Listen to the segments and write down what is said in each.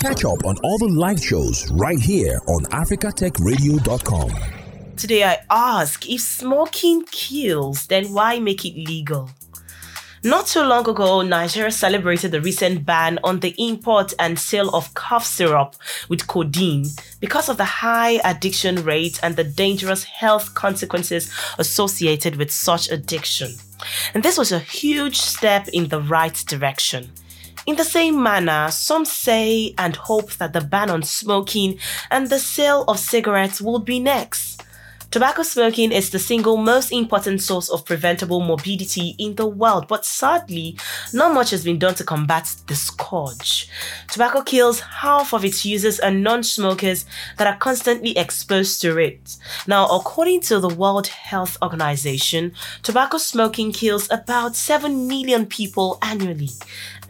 Catch up on all the live shows right here on africatechradio.com. Today I ask if smoking kills, then why make it legal? Not too long ago, Nigeria celebrated the recent ban on the import and sale of cough syrup with codeine because of the high addiction rate and the dangerous health consequences associated with such addiction. And this was a huge step in the right direction. In the same manner, some say and hope that the ban on smoking and the sale of cigarettes will be next. Tobacco smoking is the single most important source of preventable morbidity in the world, but sadly, not much has been done to combat the scourge. Tobacco kills half of its users and non smokers that are constantly exposed to it. Now, according to the World Health Organization, tobacco smoking kills about 7 million people annually,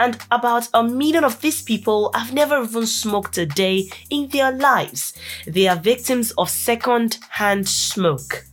and about a million of these people have never even smoked a day in their lives. They are victims of second hand smoke.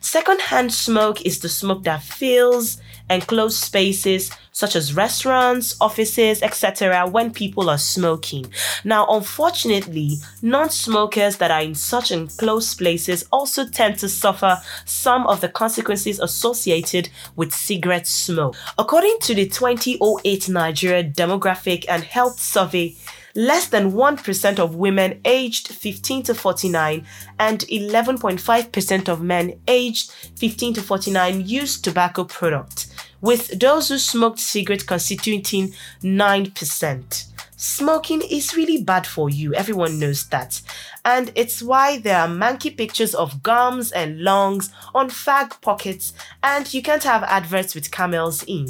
Second hand smoke is the smoke that fills enclosed spaces such as restaurants, offices, etc., when people are smoking. Now, unfortunately, non smokers that are in such enclosed places also tend to suffer some of the consequences associated with cigarette smoke. According to the 2008 Nigeria Demographic and Health Survey, less than 1% of women aged 15 to 49 and 11.5% of men aged 15 to 49 use tobacco products, with those who smoked cigarettes constituting 9%. Smoking is really bad for you, everyone knows that. And it's why there are manky pictures of gums and lungs on fag pockets, and you can't have adverts with camels in.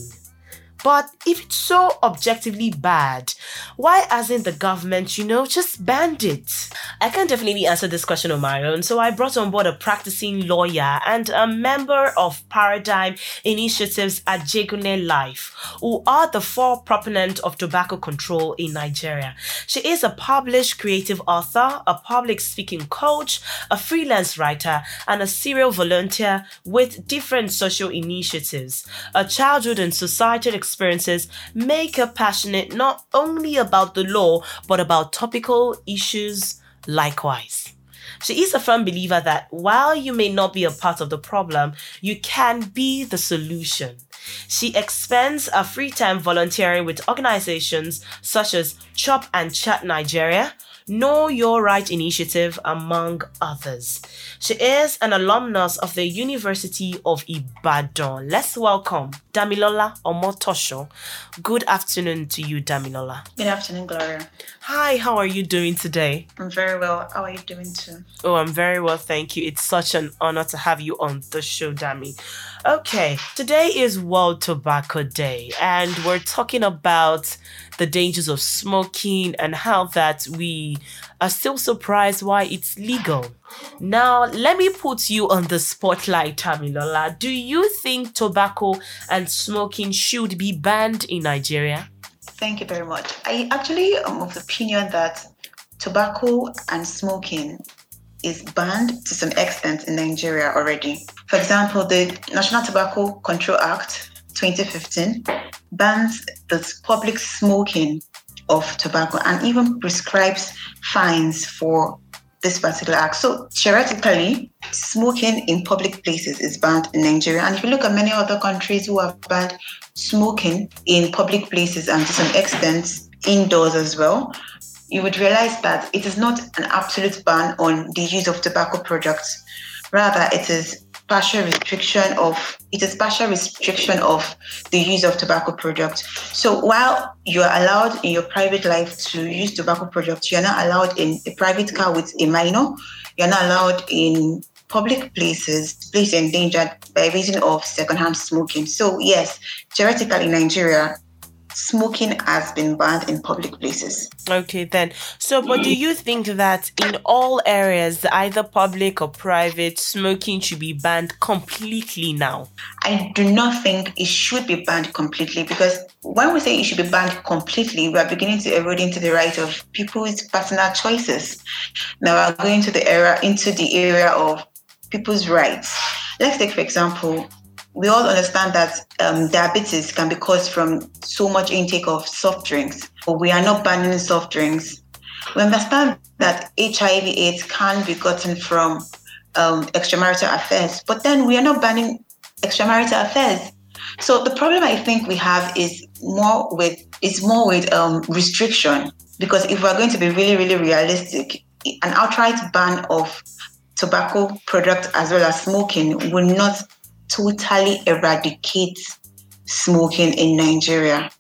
But if it's so objectively bad, why hasn't the government, you know, just banned it? I can definitely answer this question on my own, so I brought on board a practicing lawyer and a member of Paradigm Initiatives at Jegune Life, who are the four proponent of tobacco control in Nigeria. She is a published creative author, a public speaking coach, a freelance writer, and a serial volunteer with different social initiatives. A childhood and societal experiences make her passionate not only about the law but about topical issues likewise. She is a firm believer that while you may not be a part of the problem, you can be the solution. She expends her free time volunteering with organizations such as Chop and Chat Nigeria, Know Your Right Initiative, among others. She is an alumnus of the University of Ibadan. Let's welcome Damilola Omotosho. Good afternoon to you, Damilola. Good afternoon, Gloria. Hi, how are you doing today? I'm very well. How are you doing too? Oh, I'm very well, thank you. It's such an honor to have you on the show, Dami. Okay, today is World Tobacco Day, and we're talking about the dangers of smoking and how that we are still surprised why it's legal. Now, let me put you on the spotlight, Damilola. Do you think tobacco and smoking should be banned in Nigeria? Thank you very much. I actually am of the opinion that tobacco and smoking is banned to some extent in Nigeria already. For example, the National Tobacco Control Act 2015 bans the public smoking of tobacco and even prescribes fines for this particular act. So theoretically, smoking in public places is banned in Nigeria. And if you look at many other countries who have banned smoking in public places and to some extent indoors as well, you would realize that it is not an absolute ban on the use of tobacco products. Rather, it is partial restriction of it is partial restriction of the use of tobacco products. So while you are allowed in your private life to use tobacco products, you're not allowed in a private car with a minor. You're not allowed in public places, places endangered by reason of secondhand smoking. So yes, theoretically Nigeria, smoking has been banned in public places. Okay, then. So, but do you think that in all areas, either public or private, smoking should be banned completely now? I do not think it should be banned completely because when we say it should be banned completely, we are beginning to erode into the right of people's personal choices. Now we're going to the era into the area of people's rights. Let's take, for example, we all understand that um, diabetes can be caused from so much intake of soft drinks. But we are not banning soft drinks. We understand that HIV/AIDS can be gotten from um, extramarital affairs, but then we are not banning extramarital affairs. So the problem I think we have is more with is more with um, restriction because if we're going to be really really realistic, an outright ban of tobacco products as well as smoking will not totally eradicate smoking in Nigeria.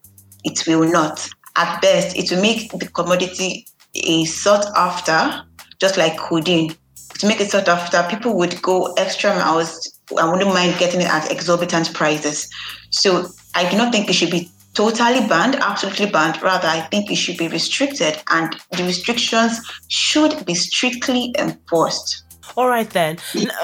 It will not. At best, it will make the commodity a sought after, just like codeine. To make it sought after, people would go extra miles I wouldn't mind getting it at exorbitant prices. So I do not think it should be totally banned, absolutely banned. Rather, I think it should be restricted, and the restrictions should be strictly enforced. All right, then.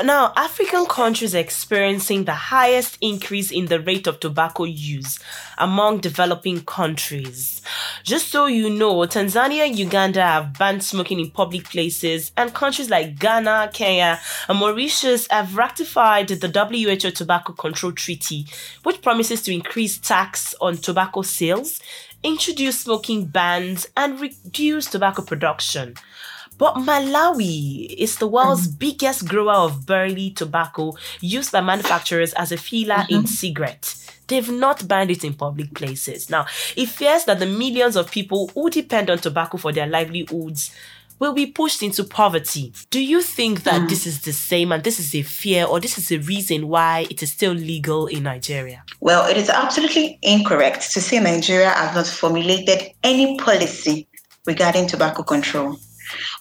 Now, African countries are experiencing the highest increase in the rate of tobacco use among developing countries. Just so you know, Tanzania and Uganda have banned smoking in public places, and countries like Ghana, Kenya, and Mauritius have ratified the WHO Tobacco Control Treaty, which promises to increase tax on tobacco sales, introduce smoking bans, and reduce tobacco production. But Malawi is the world's mm-hmm. biggest grower of burley tobacco used by manufacturers as a filler mm-hmm. in cigarettes. They've not banned it in public places. Now, it fears that the millions of people who depend on tobacco for their livelihoods will be pushed into poverty. Do you think that mm. this is the same and this is a fear or this is a reason why it is still legal in Nigeria? Well, it is absolutely incorrect to say Nigeria has not formulated any policy regarding tobacco control.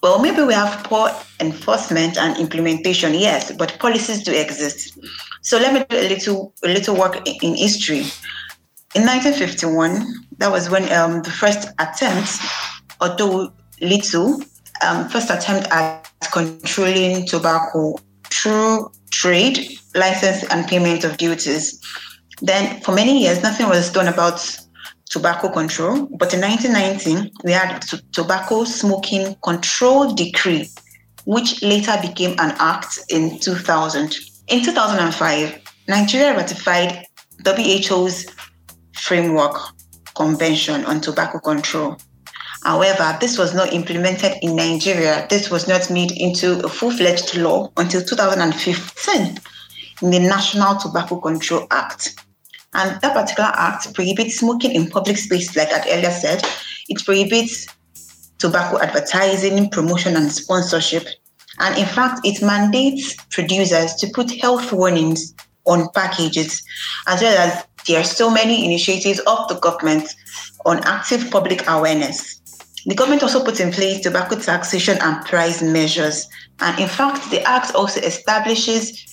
Well, maybe we have poor enforcement and implementation, yes, but policies do exist. So let me do a little a little work in history. In 1951, that was when um, the first attempt, although little, um, first attempt at controlling tobacco through trade, license, and payment of duties. Then, for many years, nothing was done about tobacco control. But in 1990, we had tobacco smoking control decree, which later became an act in 2000. In 2005, Nigeria ratified WHO's framework convention on tobacco control. However, this was not implemented in Nigeria. This was not made into a full fledged law until 2015 in the National Tobacco Control Act. And that particular act prohibits smoking in public spaces, like I earlier said. It prohibits tobacco advertising, promotion, and sponsorship. And in fact, it mandates producers to put health warnings on packages, as well as there are so many initiatives of the government on active public awareness. The government also put in place tobacco taxation and price measures. And in fact, the act also establishes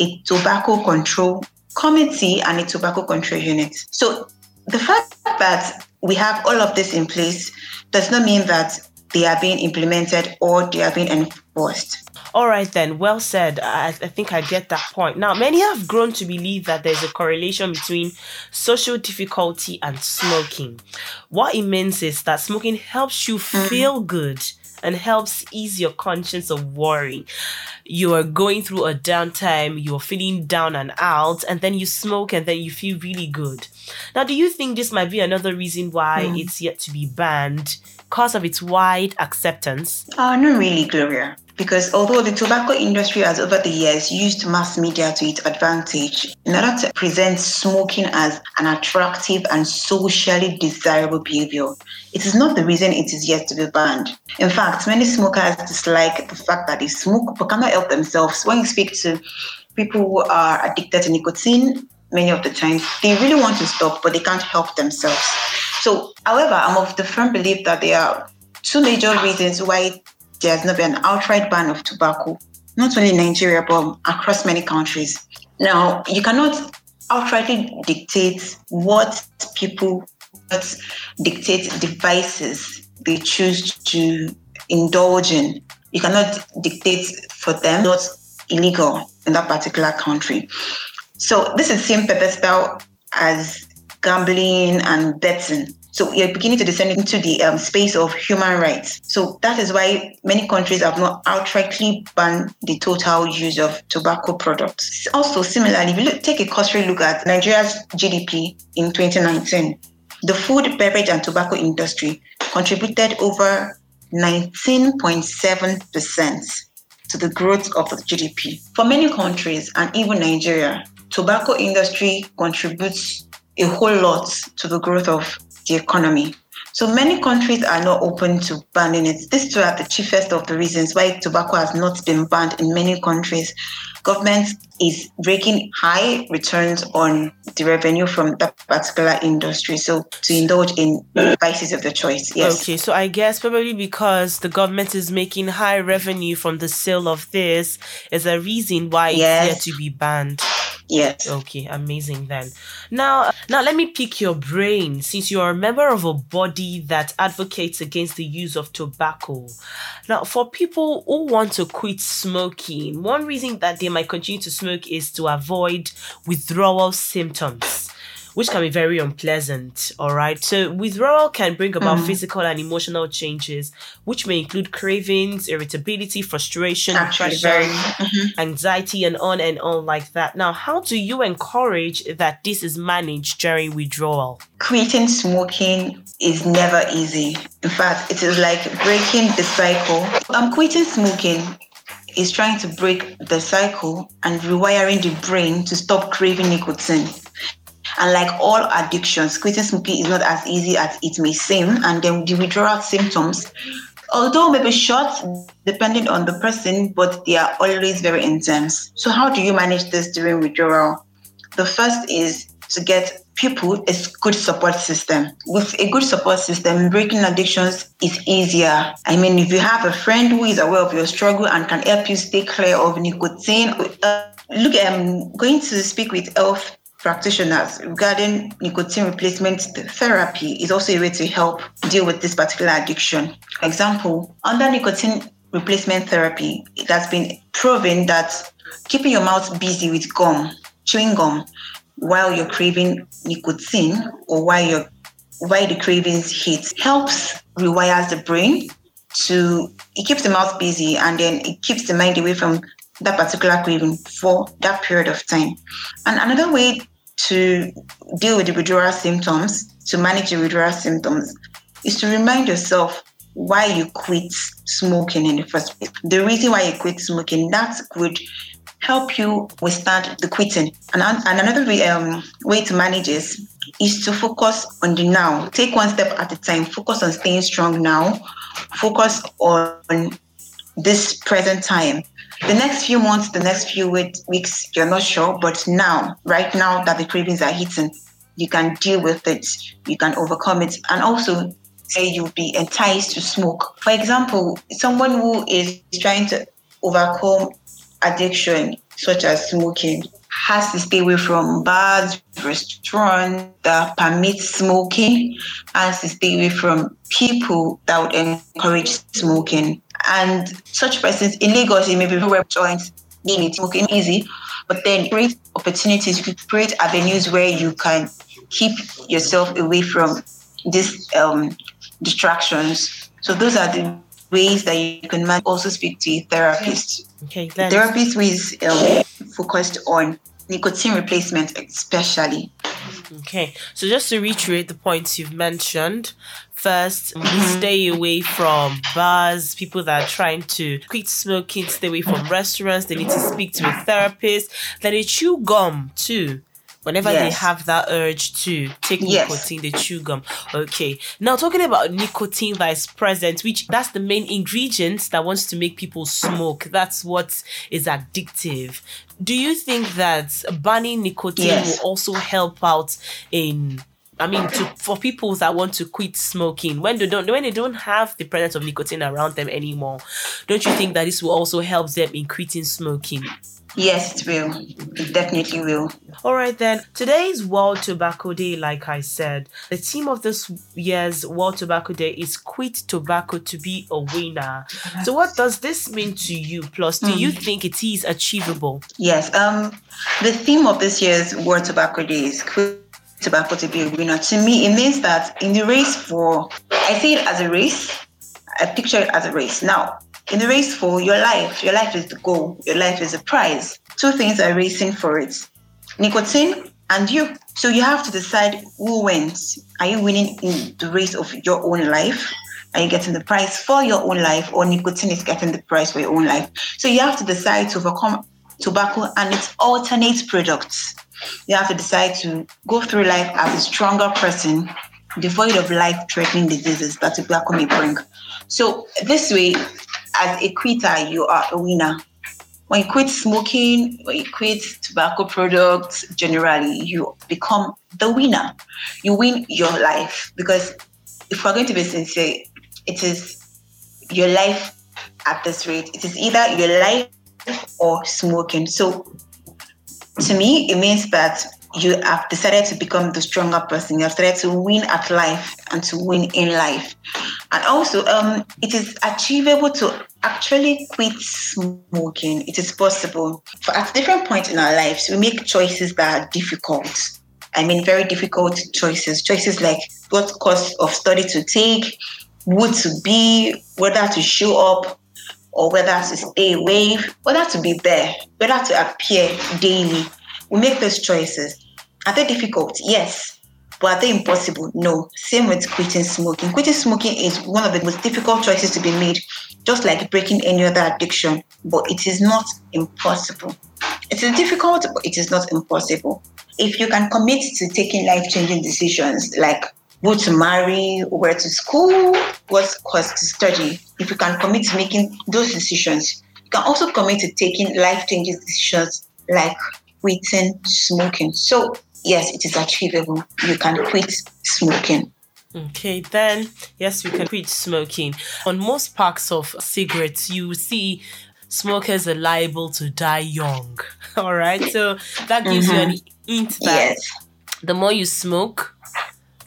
a tobacco control committee and a tobacco control unit. So the fact that we have all of this in place does not mean that they are being implemented or they are being enforced. All right, then. Well said. I, I, think I get that point. Now, many have grown to believe that there's a correlation between social difficulty and smoking. What it means is that smoking helps you mm-hmm. feel good and helps ease your conscience of worry. You are going through a downtime, you're feeling down and out, and then you smoke and then you feel really good. Now, do you think this might be another reason why mm. it's yet to be banned because of its wide acceptance? Oh, not really, Gloria because although the tobacco industry has over the years used mass media to its advantage in order to present smoking as an attractive and socially desirable behavior, it is not the reason it is yet to be banned. In fact, many smokers dislike the fact that they smoke but cannot help themselves. When you speak to people who are addicted to nicotine, many of the times they really want to stop but they can't help themselves. So, however, I'm of the firm belief that there are two major reasons why there has not been an outright ban of tobacco, not only in Nigeria, but across many countries. Now, you cannot outrightly dictate what people what dictate devices they choose to indulge in. You cannot dictate for them what's illegal in that particular country. So this is same pedestal as gambling and betting. So you're beginning to descend into the um, space of human rights. So that is why many countries have not outrightly banned the total use of tobacco products. Also, similarly, if you look, take a cursory look at Nigeria's GDP in 2019, the food, beverage, and tobacco industry contributed over 19.7% to the growth of the GDP. For many countries and even Nigeria, tobacco industry contributes a whole lot to the growth of the economy. So many countries are not open to banning it. These two are the chiefest of the reasons why tobacco has not been banned in many countries. Government is breaking high returns on the revenue from that particular industry. So to indulge in vices of the choice. Yes. Okay, so I guess probably because the government is making high revenue from the sale of this is a reason why Yes. it's here to be banned. Yes. Okay, amazing then. Now, now let me pick your brain since you are a member of a body that advocates against the use of tobacco. Now, for people who want to quit smoking, one reason that they might continue to smoke is to avoid withdrawal symptoms. Which can be very unpleasant, all right? So, withdrawal can bring about physical and emotional changes, which may include cravings, irritability, frustration, very. mhm. anxiety and on and on like that. Now, how do you encourage that this is managed during withdrawal? Quitting smoking is never easy. In fact, it is like breaking the cycle. I'm quitting smoking is trying to break the cycle and rewiring the brain to stop craving nicotine. And like all addictions, quitting smoking is not as easy as it may seem. And then the withdrawal symptoms, although maybe short, depending on the person, but they are always very intense. So, how do you manage this during withdrawal? The first is to get people a good support system. With a good support system, breaking addictions is easier. I mean, if you have a friend who is aware of your struggle and can help you stay clear of nicotine, uh, look, I'm going to speak with health practitioners regarding nicotine replacement therapy is also a way to help deal with this particular addiction. For example, under nicotine replacement therapy, it has been proven that keeping your mouth busy with gum, chewing gum, while you're craving nicotine or while you're while the cravings hit helps rewires the brain to it keeps the mouth busy and then it keeps the mind away from that particular craving for that period of time. And another way to deal with the withdrawal symptoms, to manage the withdrawal symptoms, is to remind yourself why you quit smoking in the first place. The reason why you quit smoking, that could help you withstand the quitting. And, and another way, um, way to manage this is to focus on the now. Take one step at a time. Focus on staying strong now. Focus on this present time. The next few months, the next few weeks, you're not sure, but now, right now that the cravings are hitting, you can deal with it, you can overcome it, and also say you'll be enticed to smoke. For example, someone who is trying to overcome addiction, such as smoking, has to stay away from bars, restaurants that permit smoking, has to stay away from people that would encourage smoking. And such persons in Lagos, it may be very joints, limit smoking easy, but then create opportunities, you could create avenues where you can keep yourself away from these um, distractions. So those are the ways that you can also speak to a therapist. Okay. Therapist who is um, focused on nicotine replacement, especially. Okay, so just to reiterate the points you've mentioned, first, we mm-hmm. stay away from bars, people that are trying to quit smoking, stay away from restaurants, they need to speak to a therapist, then they chew gum too. Whenever they have that urge to take Yes. nicotine, they chew gum. Okay. Now talking about nicotine that is present, which that's the main ingredient that wants to make people smoke. That's what is addictive. Do you think that banning nicotine Yes. will also help out in I mean, to, for people that want to quit smoking when they don't when they don't have the presence of nicotine around them anymore, don't you think that this will also help them in quitting smoking? Yes, it will. It definitely will. All right, then. Today is World Tobacco Day, like I said. The theme of this year's World Tobacco Day is Quit Tobacco to be a winner. So, what does this mean to you? Plus, do you think it is achievable? Yes. Um, the theme of this year's World Tobacco Day is quit tobacco to be a winner. To me, it means that in the race for, I see it as a race. I picture it as a race. Now, in the race for your life, your life is the goal. Your life is the prize. Two things are racing for it: nicotine and you. So you have to decide who wins. Are you winning in the race of your own life? are you getting the prize for your own life or nicotine is getting the prize for your own life? So you have to decide to overcome tobacco and its alternate products. You have to decide to go through life as a stronger person, devoid of life threatening diseases that tobacco may bring. So, this way, as a quitter, you are a winner. When you quit smoking, when you quit tobacco products, generally, you become the winner. You win your life because if we're going to be sincere, it is your life at this rate. It is either your life or smoking. So to me, it means that you have decided to become the stronger person. You have started to win at life and to win in life. And also, um, it is achievable to actually quit smoking. It is possible. For at different points in our lives, we make choices that are difficult. I mean, very difficult choices. Choices like what course of study to take, who to be, whether to show up, or whether to stay away, whether to be there, whether to appear daily. We make those choices. Are they difficult? Yes. But are they impossible? No. Same with quitting smoking. Quitting smoking is one of the most difficult choices to be made, just like breaking any other addiction. But it is not impossible. It is difficult, but it is not impossible. If you can commit to taking life changing decisions like who to marry, where to school, what course to study. If you can commit to making those decisions, you can also commit to taking life-changing decisions like quitting smoking. So yes, it is achievable. You can quit smoking. Okay, then yes, you can quit smoking. On most packs of cigarettes, you see smokers are liable to die young. All right, so that gives mm-hmm. you an mm-hmm. hint that yes. the more you smoke,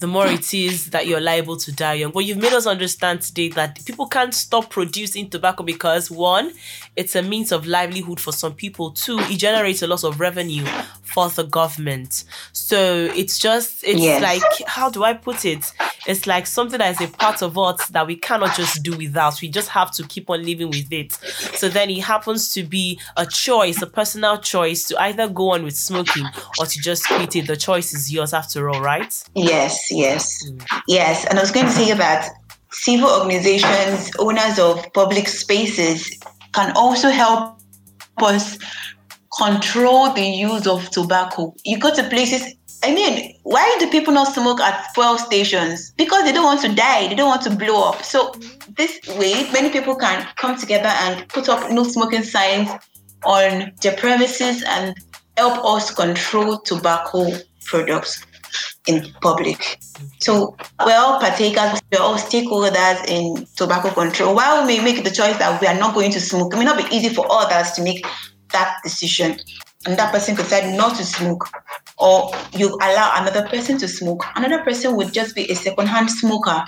the more it is that you're liable to die young. But you've made us understand today that people can't stop producing tobacco because one, it's a means of livelihood for some people. Two, it generates a lot of revenue for the government. So it's just, it's yes. like, how do I put it? It's like something that is a part of us that we cannot just do without. We just have to keep on living with it. So then it happens to be a choice, a personal choice to either go on with smoking or to just quit it. The choice is yours after all, right? Yes, yes, mm. yes. And I was going to say that civil organizations, owners of public spaces, can also help us control the use of tobacco. You go to places, I mean, why do people not smoke at fuel stations? Because they don't want to die, they don't want to blow up. So, this way, many people can come together and put up no smoking signs on their premises and help us control tobacco products in public. So we're all partakers, we're all stakeholders in tobacco control. While we may make the choice that we are not going to smoke, it may not be easy for others to make that decision. And that person could decide not to smoke, or you allow another person to smoke. Another person would just be a second-hand smoker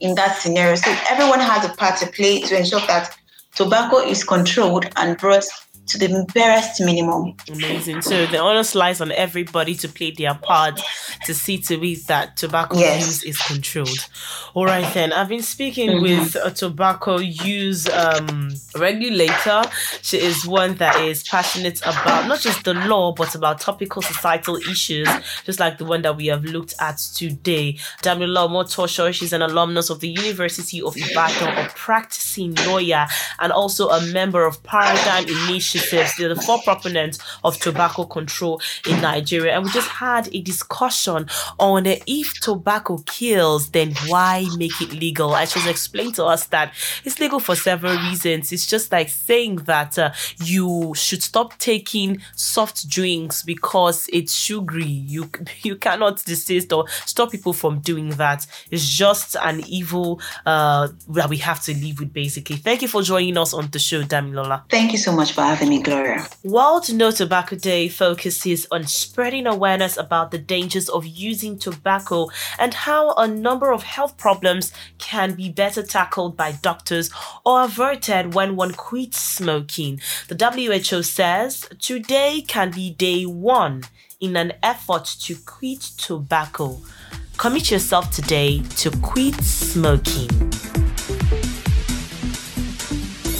in that scenario. So everyone has a part to play to ensure that tobacco is controlled and brought to the barest minimum. Amazing. So the onus lies on everybody to play their part to see to it that tobacco yes. use is controlled. All right, then. I've been speaking mm-hmm. with a tobacco use um, regulator. She is one that is passionate about not just the law, but about topical societal issues, just like the one that we have looked at today. Damilola Omotosho, she's an alumnus of the University of Ibadan, a practicing lawyer, and also a member of Paradigm Initiative they're the four proponents of tobacco control in Nigeria. And we just had a discussion on if tobacco kills, then why make it legal? I just explained to us that it's legal for several reasons. It's just like saying that uh, you should stop taking soft drinks because it's sugary. You you cannot desist or stop people from doing that. It's just an evil uh, that we have to live with, basically. Thank you for joining us on the show, Damilola. Thank you so much for having me, Gloria. World No Tobacco Day focuses on spreading awareness about the dangers of using tobacco and how a number of health problems can be better tackled by doctors or averted when one quits smoking. The WHO says today can be day one in an effort to quit tobacco. Commit yourself today to quit smoking.